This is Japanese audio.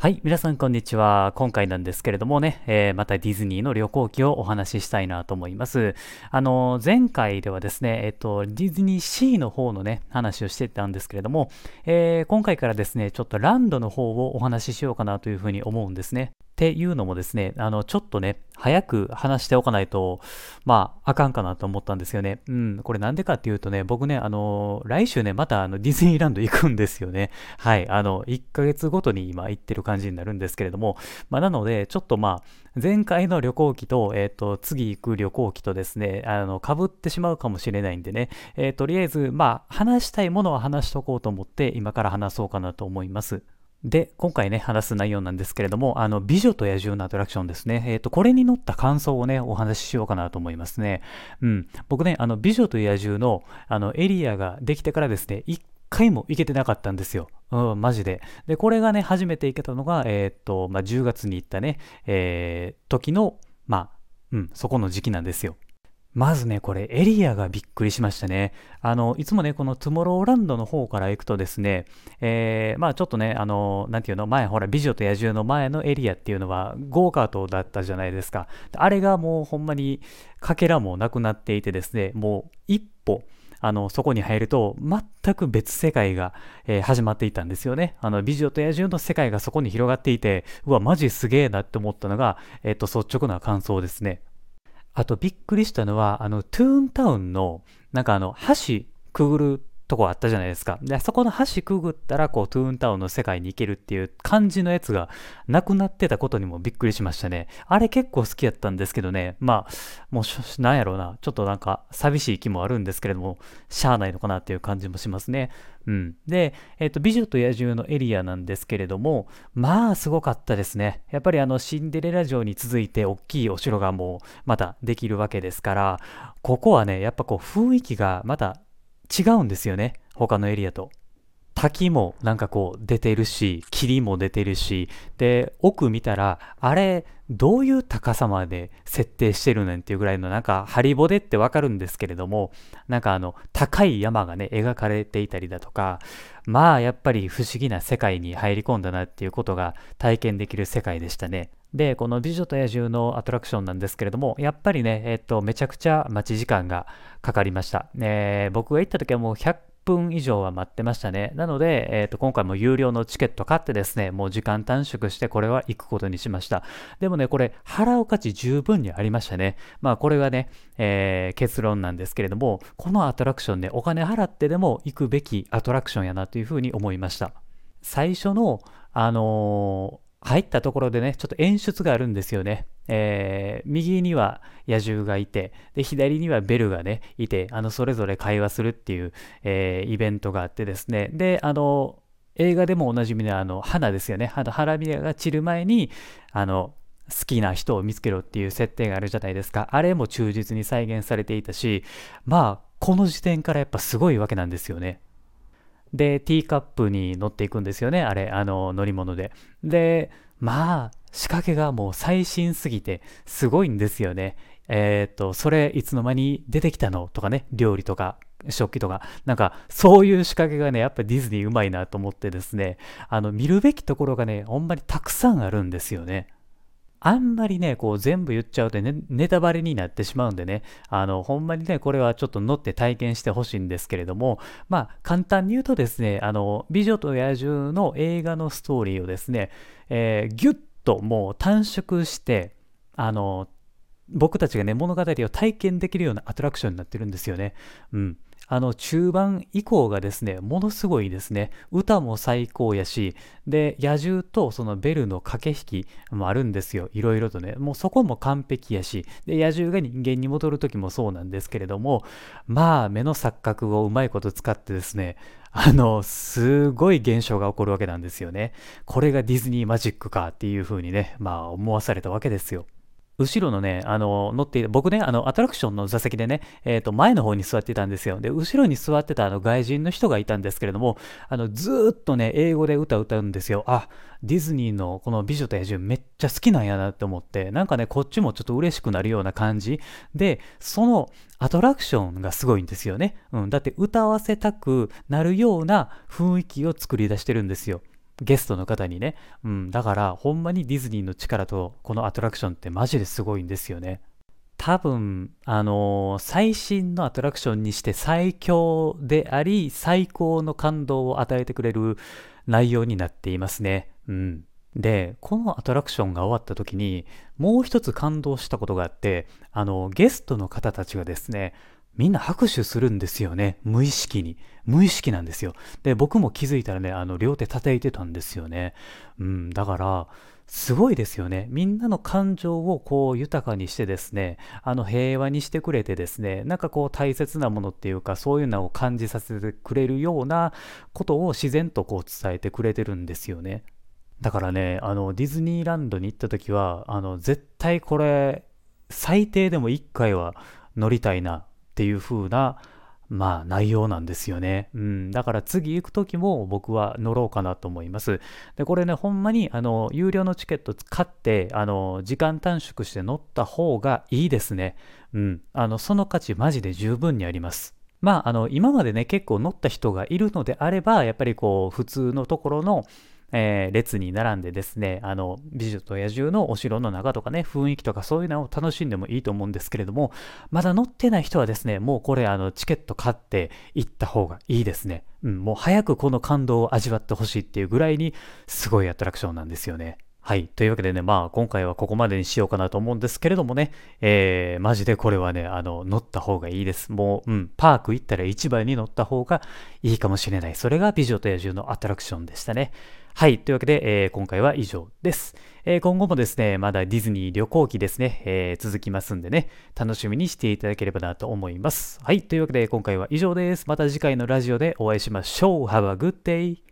はい。皆さん、こんにちは。今回なんですけれどもね、えー、またディズニーの旅行記をお話ししたいなと思います。あの、前回ではですね、えっと、ディズニーシーの方のね、話をしてたんですけれども、えー、今回からですね、ちょっとランドの方をお話ししようかなというふうに思うんですね。っていうのもですね、あの、ちょっとね、早く話しておかないと、まあ、あかんかなと思ったんですよね。うん、これなんでかっていうとね、僕ね、あの、来週ね、またあのディズニーランド行くんですよね。はい、あの、1ヶ月ごとに今行ってる感じになるんですけれども、まあ、なので、ちょっとまあ、前回の旅行機と、えっ、ー、と、次行く旅行機とですね、あの、被ってしまうかもしれないんでね、えー、とりあえず、まあ、話したいものは話しとこうと思って、今から話そうかなと思います。で、今回ね、話す内容なんですけれども、あの、美女と野獣のアトラクションですね。えっ、ー、と、これに乗った感想をね、お話ししようかなと思いますね。うん。僕ね、あの、美女と野獣の、あの、エリアができてからですね、一回も行けてなかったんですよ。うん、マジで。で、これがね、初めて行けたのが、えっ、ー、と、まあ、10月に行ったね、えー、時の、まあ、うん、そこの時期なんですよ。まずね、これエリアがびっくりしましたね。あの、いつもね、このトゥモローランドの方から行くとですね、えー、まあちょっとね、あの、なんていうの、前、ほら、美女と野獣の前のエリアっていうのは、ゴーカートだったじゃないですか。あれがもうほんまに、かけらもなくなっていてですね、もう一歩、あの、そこに入ると、全く別世界が、えー、始まっていたんですよね。あの、美女と野獣の世界がそこに広がっていて、うわ、マジすげえなって思ったのが、えっ、ー、と、率直な感想ですね。あとびっくりしたのは、あの、トゥーンタウンの、なんかあの、橋くぐるとこあったじゃないですか。で、そこの橋くぐったら、こう、トゥーンタウンの世界に行けるっていう感じのやつがなくなってたことにもびっくりしましたね。あれ結構好きやったんですけどね、まあ、もう、なんやろうな、ちょっとなんか寂しい気もあるんですけれども、しゃあないのかなっていう感じもしますね。うん。で、えっ、ー、と、美女と野獣のエリアなんですけれども、まあ、すごかったですね。やっぱりあの、シンデレラ城に続いて大きいお城がもう、またできるわけですから、ここはね、やっぱこう、雰囲気がまた違うんですよね。他のエリアと。滝もなんかこう出てるし、霧も出てるし、で、奥見たら、あれ、どういう高さまで設定してるねんっていうぐらいのなんかハリボデってわかるんですけれども、なんかあの、高い山がね、描かれていたりだとか、まあやっぱり不思議な世界に入り込んだなっていうことが体験できる世界でしたね。で、この美女と野獣のアトラクションなんですけれども、やっぱりね、えっと、めちゃくちゃ待ち時間がかかりました。えー、僕が行った時はもう100分以上は待ってましたね。なので、えっ、と、今回も有料のチケット買ってですね、もう時間短縮してこれは行くことにしました。でもね、これ、払う価値十分にありましたね。まあ、これがね、えー、結論なんですけれども、このアトラクションね、お金払ってでも行くべきアトラクションやなというふうに思いました。最初の、あのー入ったところでね、ちょっと演出があるんですよね。えー、右には野獣がいて、で、左にはベルがね、いて、あの、それぞれ会話するっていう、えー、イベントがあってですね、で、あの、映画でもおなじみのあの、花ですよね。あの、花びらが散る前に、あの、好きな人を見つけろっていう設定があるじゃないですか。あれも忠実に再現されていたし、まあ、この時点からやっぱすごいわけなんですよね。で、ティーカップに乗っていくんですよね、あれ、あの、乗り物で。で、まあ、仕掛けがもう最新すぎて、すごいんですよね。えっ、と、それいつの間に出てきたのとかね、料理とか、食器とか、なんか、そういう仕掛けがね、やっぱディズニーうまいなと思ってですね、あの、見るべきところがね、ほんまにたくさんあるんですよね。あんまりね、こう全部言っちゃうとね、ネタバレになってしまうんでね、あの、ほんまにね、これはちょっと乗って体験してほしいんですけれども、まあ、簡単に言うとですね、あの、美女と野獣の映画のストーリーをですね、えー、ギュッともう短縮して、あの、僕たちがね、物語を体験できるようなアトラクションになってるんですよね。うん。あの中盤以降がですね、ものすごいですね。歌も最高やし、で、野獣とそのベルの駆け引きもあるんですよ。いろいろとね。もうそこも完璧やし、で、野獣が人間に戻る時もそうなんですけれども、まあ、目の錯覚をうまいこと使ってですね、あの、すごい現象が起こるわけなんですよね。これがディズニーマジックかっていう風にね、まあ思わされたわけですよ。後ろのね、あの、乗っていた、僕ね、あの、アトラクションの座席でね、えっ、ー、と、前の方に座ってたんですよ。で、後ろに座ってたあの外人の人がいたんですけれども、あの、ずっとね、英語で歌歌うんですよ。あ、ディズニーのこの美女と野獣めっちゃ好きなんやなって思って、なんかね、こっちもちょっと嬉しくなるような感じで、そのアトラクションがすごいんですよね。うん、だって歌わせたくなるような雰囲気を作り出してるんですよ。ゲストの方にね。うん、だから、ほんまにディズニーの力と、このアトラクションってマジですごいんですよね。多分、あのー、最新のアトラクションにして最強であり、最高の感動を与えてくれる内容になっていますね。うん。で、このアトラクションが終わった時に、もう一つ感動したことがあって、あの、ゲストの方たちがですね、みんな拍手するんですよね。無意識に。無意識なんですよ。で、僕も気づいたらね、あの、両手叩いてたんですよね。うん、だから、すごいですよね。みんなの感情をこう豊かにしてですね、あの平和にしてくれてですね、なんかこう大切なものっていうか、そういうのを感じさせてくれるようなことを自然とこう伝えてくれてるんですよね。だからね、あのディズニーランドに行った時は、あの絶対これ、最低でも1回は乗りたいなっていう風なまあ内容なんですよね。うん。だから次行く時も僕は乗ろうかなと思います。で、これね、ほんまに、あの、有料のチケット買って、あの、時間短縮して乗った方がいいですね。うん。あの、その価値マジで十分にあります。まあ、あの、今までね、結構乗った人がいるのであれば、やっぱりこう、普通のところの、えー、列に並んでですね、あの、美女と野獣のお城の中とかね、雰囲気とかそういうのを楽しんでもいいと思うんですけれども、まだ乗ってない人はですね、もうこれ、あの、チケット買って行った方がいいですね。うん、もう早くこの感動を味わってほしいっていうぐらいに、すごいアトラクションなんですよね。はい。というわけでね、まあ、今回はここまでにしようかなと思うんですけれどもね、えー、マジでこれはね、あの、乗った方がいいです。もう、うん、パーク行ったら市場に乗った方がいいかもしれない。それが美女と野獣のアトラクションでしたね。はい。というわけで、えー、今回は以上です。えー、今後もですね、まだディズニー旅行記ですね、えー、続きますんでね、楽しみにしていただければなと思います。はい。というわけで、今回は以上です。また次回のラジオでお会いしましょう。Have a good day!